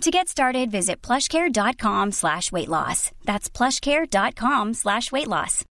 To get started, visit plushcare.com slash weight loss. That's plushcare.com slash weight loss.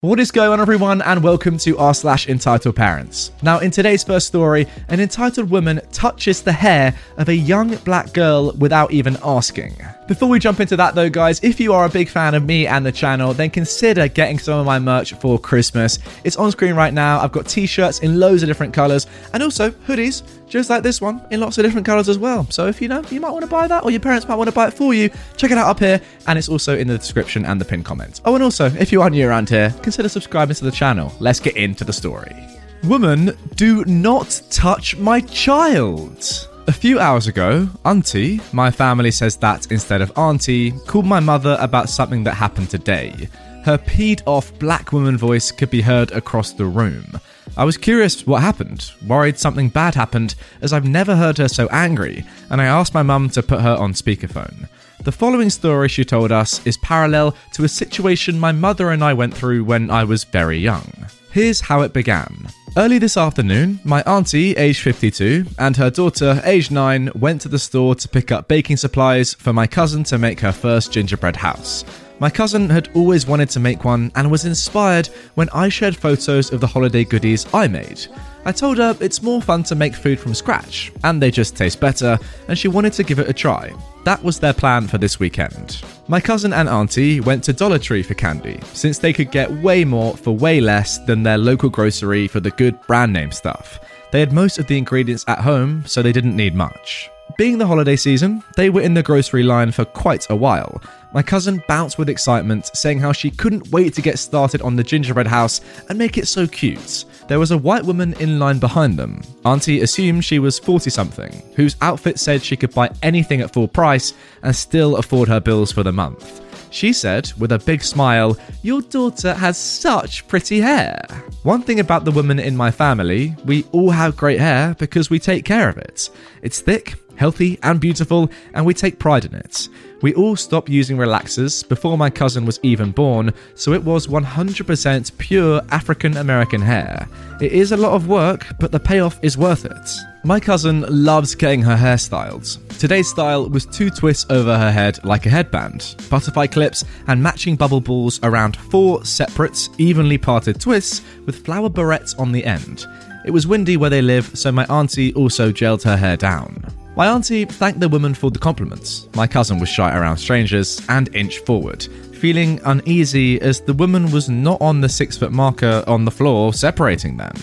What is going on, everyone, and welcome to r slash entitled parents. Now, in today's first story, an entitled woman touches the hair of a young black girl without even asking. Before we jump into that, though, guys, if you are a big fan of me and the channel, then consider getting some of my merch for Christmas. It's on screen right now. I've got t shirts in loads of different colors and also hoodies, just like this one, in lots of different colors as well. So if you know, you might want to buy that, or your parents might want to buy it for you, check it out up here, and it's also in the description and the pinned comment. Oh, and also, if you are new around here, consider subscribing to the channel. Let's get into the story. Woman, do not touch my child. A few hours ago, Auntie, my family says that instead of Auntie, called my mother about something that happened today. Her peed off black woman voice could be heard across the room. I was curious what happened, worried something bad happened, as I've never heard her so angry, and I asked my mum to put her on speakerphone. The following story she told us is parallel to a situation my mother and I went through when I was very young. Here's how it began. Early this afternoon, my auntie, aged 52, and her daughter, aged 9, went to the store to pick up baking supplies for my cousin to make her first gingerbread house. My cousin had always wanted to make one and was inspired when I shared photos of the holiday goodies I made. I told her it's more fun to make food from scratch, and they just taste better, and she wanted to give it a try. That was their plan for this weekend. My cousin and auntie went to Dollar Tree for candy, since they could get way more for way less than their local grocery for the good brand name stuff. They had most of the ingredients at home, so they didn't need much. Being the holiday season, they were in the grocery line for quite a while. My cousin bounced with excitement, saying how she couldn't wait to get started on the gingerbread house and make it so cute. There was a white woman in line behind them. Auntie assumed she was 40 something, whose outfit said she could buy anything at full price and still afford her bills for the month. She said, with a big smile, Your daughter has such pretty hair. One thing about the women in my family, we all have great hair because we take care of it. It's thick, healthy, and beautiful, and we take pride in it. We all stopped using relaxers before my cousin was even born, so it was 100% pure African American hair. It is a lot of work, but the payoff is worth it. My cousin loves getting her hair styled. Today's style was two twists over her head like a headband, butterfly clips, and matching bubble balls around four separate, evenly parted twists with flower barrettes on the end. It was windy where they live, so my auntie also gelled her hair down. My auntie thanked the woman for the compliments. My cousin was shy around strangers and inched forward, feeling uneasy as the woman was not on the six foot marker on the floor separating them.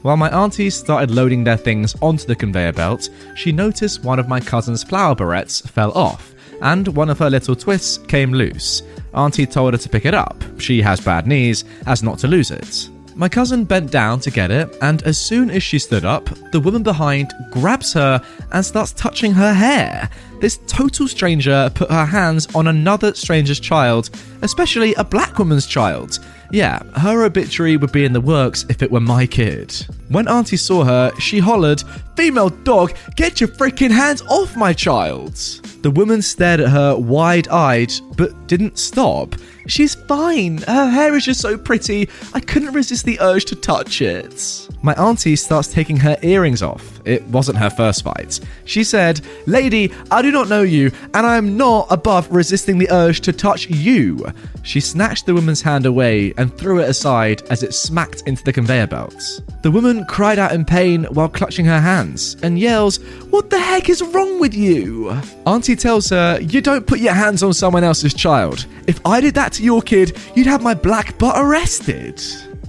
While my aunties started loading their things onto the conveyor belt, she noticed one of my cousin's flower barrettes fell off, and one of her little twists came loose. Auntie told her to pick it up. She has bad knees, as not to lose it. My cousin bent down to get it, and as soon as she stood up, the woman behind grabs her and starts touching her hair. This total stranger put her hands on another stranger's child, especially a black woman's child. Yeah, her obituary would be in the works if it were my kid. When Auntie saw her, she hollered, Female dog, get your freaking hands off my child! The woman stared at her wide eyed, but didn't stop. She's fine. Her hair is just so pretty. I couldn't resist the urge to touch it. My auntie starts taking her earrings off. It wasn't her first fight. She said, Lady, I do not know you, and I am not above resisting the urge to touch you. She snatched the woman's hand away and threw it aside as it smacked into the conveyor belts. The woman cried out in pain while clutching her hands and yells, What the heck is wrong with you? Auntie tells her, You don't put your hands on someone else's child. If I did that to your kid, you'd have my black butt arrested.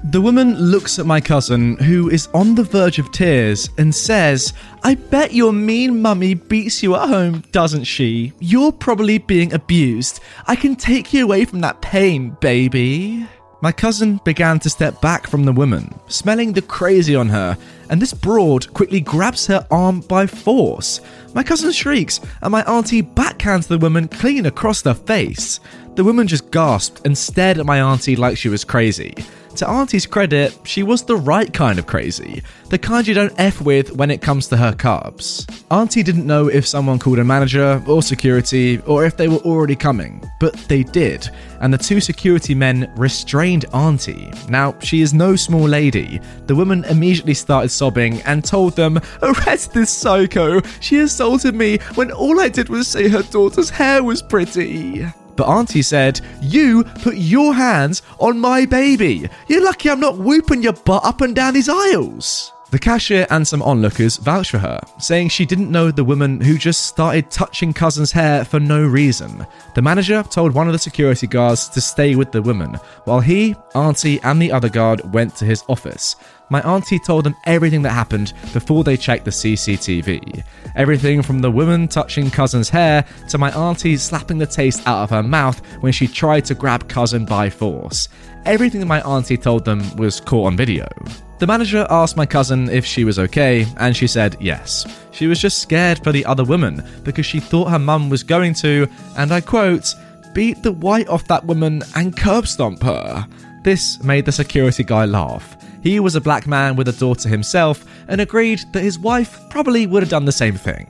The woman looks at my cousin, who is on the verge of tears, and says, I bet your mean mummy beats you at home, doesn't she? You're probably being abused. I can take you away from that pain, baby. My cousin began to step back from the woman, smelling the crazy on her, and this broad quickly grabs her arm by force. My cousin shrieks, and my auntie backhands the woman clean across the face. The woman just gasped and stared at my auntie like she was crazy. To Auntie's credit, she was the right kind of crazy, the kind you don't F with when it comes to her carbs. Auntie didn't know if someone called a manager or security or if they were already coming, but they did, and the two security men restrained Auntie. Now, she is no small lady. The woman immediately started sobbing and told them, Arrest this psycho! She assaulted me when all I did was say her daughter's hair was pretty. But Auntie said, You put your hands on my baby. You're lucky I'm not whooping your butt up and down these aisles. The cashier and some onlookers vouched for her, saying she didn't know the woman who just started touching cousin's hair for no reason. The manager told one of the security guards to stay with the woman, while he, Auntie, and the other guard went to his office. My auntie told them everything that happened before they checked the CCTV. Everything from the woman touching cousin's hair to my auntie slapping the taste out of her mouth when she tried to grab cousin by force. Everything that my auntie told them was caught on video. The manager asked my cousin if she was okay, and she said yes. She was just scared for the other woman because she thought her mum was going to, and I quote, beat the white off that woman and curb stomp her. This made the security guy laugh. He was a black man with a daughter himself and agreed that his wife probably would have done the same thing.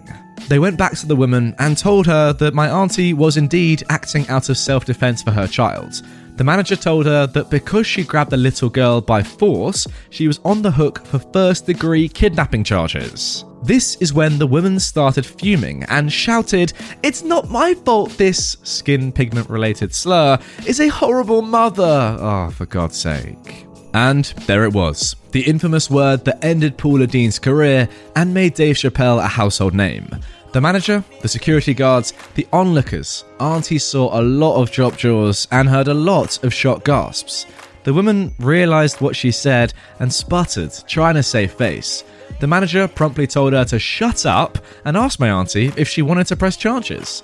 They went back to the woman and told her that my auntie was indeed acting out of self defense for her child. The manager told her that because she grabbed the little girl by force, she was on the hook for first degree kidnapping charges. This is when the woman started fuming and shouted, It's not my fault this skin pigment related slur is a horrible mother. Oh, for God's sake. And there it was, the infamous word that ended Paula Deen's career and made Dave Chappelle a household name. The manager, the security guards, the onlookers, Auntie saw a lot of drop jaws and heard a lot of shocked gasps. The woman realised what she said and sputtered, trying to save face. The manager promptly told her to shut up and asked my auntie if she wanted to press charges.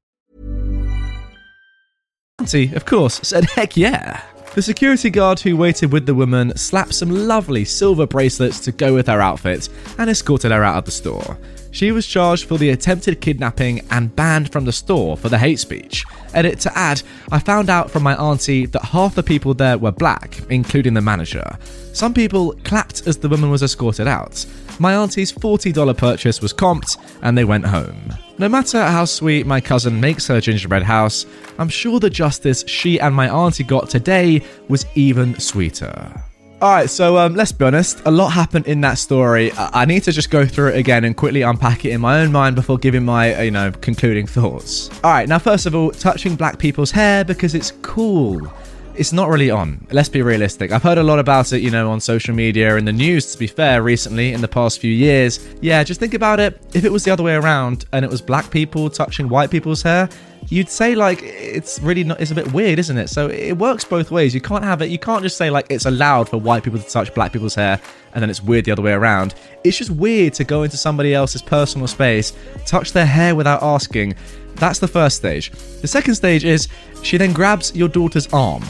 Auntie, of course, said heck yeah. The security guard who waited with the woman slapped some lovely silver bracelets to go with her outfit and escorted her out of the store. She was charged for the attempted kidnapping and banned from the store for the hate speech. Edit to add, I found out from my auntie that half the people there were black, including the manager. Some people clapped as the woman was escorted out. My auntie's $40 purchase was comped, and they went home. No matter how sweet my cousin makes her gingerbread house, I'm sure the justice she and my auntie got today was even sweeter. All right, so um, let's be honest. A lot happened in that story. I-, I need to just go through it again and quickly unpack it in my own mind before giving my, uh, you know, concluding thoughts. All right, now first of all, touching black people's hair because it's cool. It's not really on. Let's be realistic. I've heard a lot about it, you know, on social media and the news, to be fair, recently in the past few years. Yeah, just think about it. If it was the other way around and it was black people touching white people's hair, you'd say like it's really not it's a bit weird isn't it so it works both ways you can't have it you can't just say like it's allowed for white people to touch black people's hair and then it's weird the other way around it's just weird to go into somebody else's personal space touch their hair without asking that's the first stage the second stage is she then grabs your daughter's arm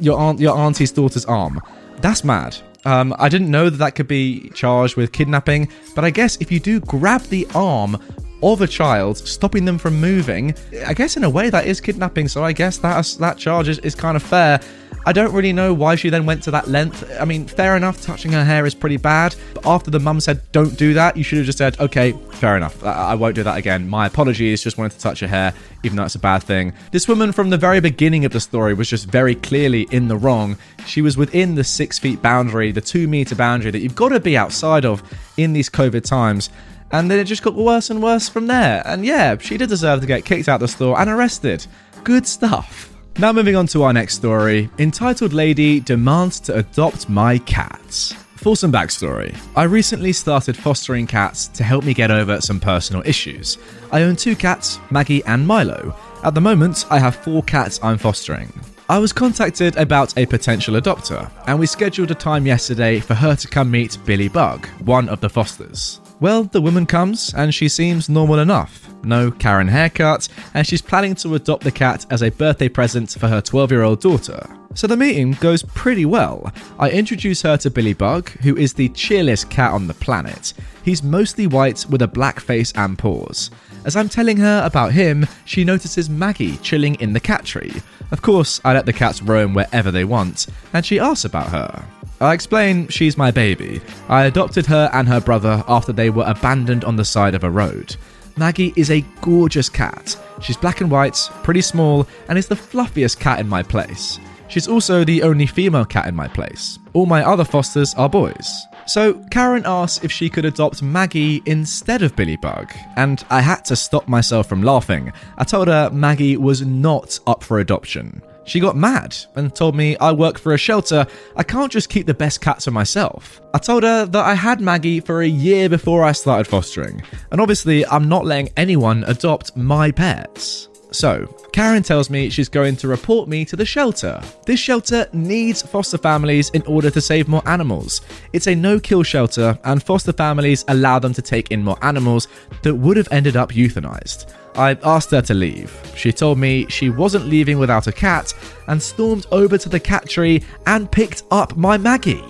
your aunt your auntie's daughter's arm. That's mad. Um, I didn't know that that could be charged with kidnapping, but I guess if you do grab the arm of the child, stopping them from moving, I guess in a way that is kidnapping. So I guess that that charge is, is kind of fair. I don't really know why she then went to that length. I mean, fair enough, touching her hair is pretty bad. But after the mum said, don't do that, you should have just said, okay, fair enough. I, I won't do that again. My apologies, just wanted to touch her hair, even though it's a bad thing. This woman, from the very beginning of the story, was just very clearly in the wrong. She was within the six feet boundary, the two meter boundary that you've got to be outside of in these COVID times. And then it just got worse and worse from there. And yeah, she did deserve to get kicked out the store and arrested. Good stuff. Now, moving on to our next story. Entitled Lady Demands to Adopt My Cat. For some backstory, I recently started fostering cats to help me get over some personal issues. I own two cats, Maggie and Milo. At the moment, I have four cats I'm fostering. I was contacted about a potential adopter, and we scheduled a time yesterday for her to come meet Billy Bug, one of the fosters. Well, the woman comes, and she seems normal enough. No Karen haircut, and she's planning to adopt the cat as a birthday present for her 12 year old daughter. So the meeting goes pretty well. I introduce her to Billy Bug, who is the chillest cat on the planet. He's mostly white with a black face and paws. As I'm telling her about him, she notices Maggie chilling in the cat tree. Of course, I let the cats roam wherever they want, and she asks about her. I explain she's my baby. I adopted her and her brother after they were abandoned on the side of a road. Maggie is a gorgeous cat. She's black and white, pretty small, and is the fluffiest cat in my place. She's also the only female cat in my place. All my other fosters are boys. So Karen asked if she could adopt Maggie instead of Billy Bug, and I had to stop myself from laughing. I told her Maggie was not up for adoption. She got mad and told me I work for a shelter, I can't just keep the best cats for myself. I told her that I had Maggie for a year before I started fostering, and obviously I'm not letting anyone adopt my pets. So, Karen tells me she's going to report me to the shelter. This shelter needs foster families in order to save more animals. It's a no kill shelter, and foster families allow them to take in more animals that would have ended up euthanized. I asked her to leave. She told me she wasn't leaving without a cat and stormed over to the cat tree and picked up my Maggie.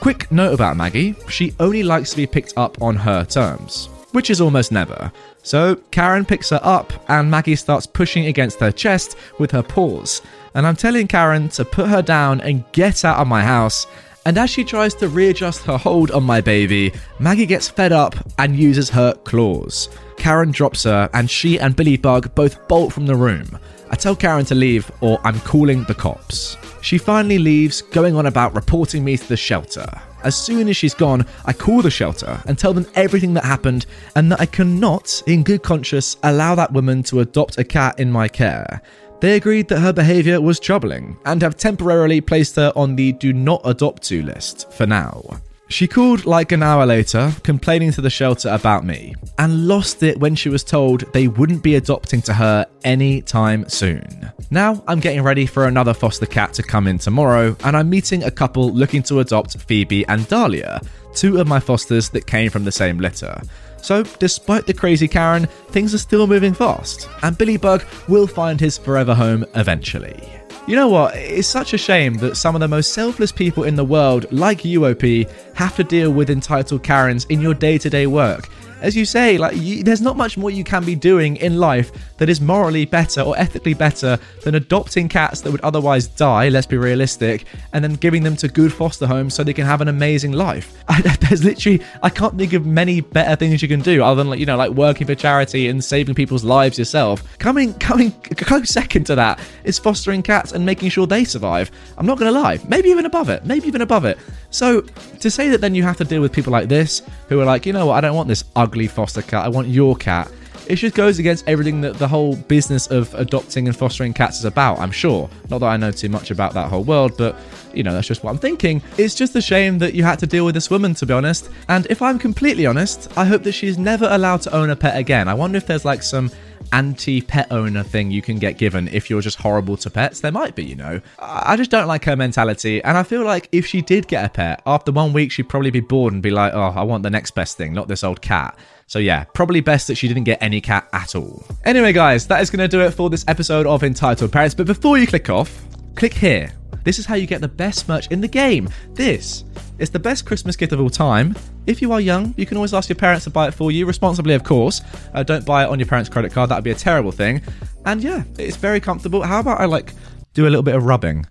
Quick note about Maggie she only likes to be picked up on her terms, which is almost never. So Karen picks her up and Maggie starts pushing against her chest with her paws. And I'm telling Karen to put her down and get out of my house. And as she tries to readjust her hold on my baby, Maggie gets fed up and uses her claws. Karen drops her, and she and Billy Bug both bolt from the room. I tell Karen to leave, or I'm calling the cops. She finally leaves, going on about reporting me to the shelter. As soon as she's gone, I call the shelter and tell them everything that happened and that I cannot, in good conscience, allow that woman to adopt a cat in my care. They agreed that her behaviour was troubling and have temporarily placed her on the do not adopt to list for now. She called like an hour later, complaining to the shelter about me, and lost it when she was told they wouldn't be adopting to her anytime soon. Now I'm getting ready for another foster cat to come in tomorrow, and I'm meeting a couple looking to adopt Phoebe and Dahlia, two of my fosters that came from the same litter. So, despite the crazy Karen, things are still moving fast, and Billy Bug will find his forever home eventually. You know what? It's such a shame that some of the most selfless people in the world, like UOP, have to deal with entitled Karens in your day to day work as you say, like you, there's not much more you can be doing in life that is morally better or ethically better than adopting cats that would otherwise die. Let's be realistic, and then giving them to good foster homes so they can have an amazing life. I, there's literally I can't think of many better things you can do other than like you know like working for charity and saving people's lives yourself. Coming coming close second to that is fostering cats and making sure they survive. I'm not gonna lie, maybe even above it, maybe even above it. So to say that then you have to deal with people like this who are like, you know what, I don't want this ugly foster cat, I want your cat. It just goes against everything that the whole business of adopting and fostering cats is about, I'm sure. Not that I know too much about that whole world, but you know, that's just what I'm thinking. It's just a shame that you had to deal with this woman, to be honest. And if I'm completely honest, I hope that she's never allowed to own a pet again. I wonder if there's like some anti pet owner thing you can get given if you're just horrible to pets. There might be, you know. I just don't like her mentality. And I feel like if she did get a pet, after one week, she'd probably be bored and be like, oh, I want the next best thing, not this old cat. So yeah, probably best that she didn't get any cat at all. Anyway, guys, that is going to do it for this episode of Entitled Parents. But before you click off, click here. This is how you get the best merch in the game. This it's the best Christmas gift of all time. If you are young, you can always ask your parents to buy it for you, responsibly, of course. Uh, don't buy it on your parents' credit card, that would be a terrible thing. And yeah, it's very comfortable. How about I like do a little bit of rubbing?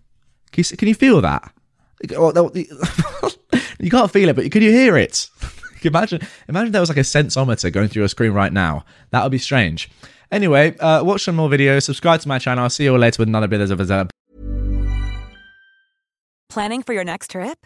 Can you, can you feel that? you can't feel it, but can you hear it? imagine, imagine there was like a sensometer going through your screen right now. That would be strange. Anyway, uh, watch some more videos, subscribe to my channel. I'll see you all later with another bit of a. Planning for your next trip?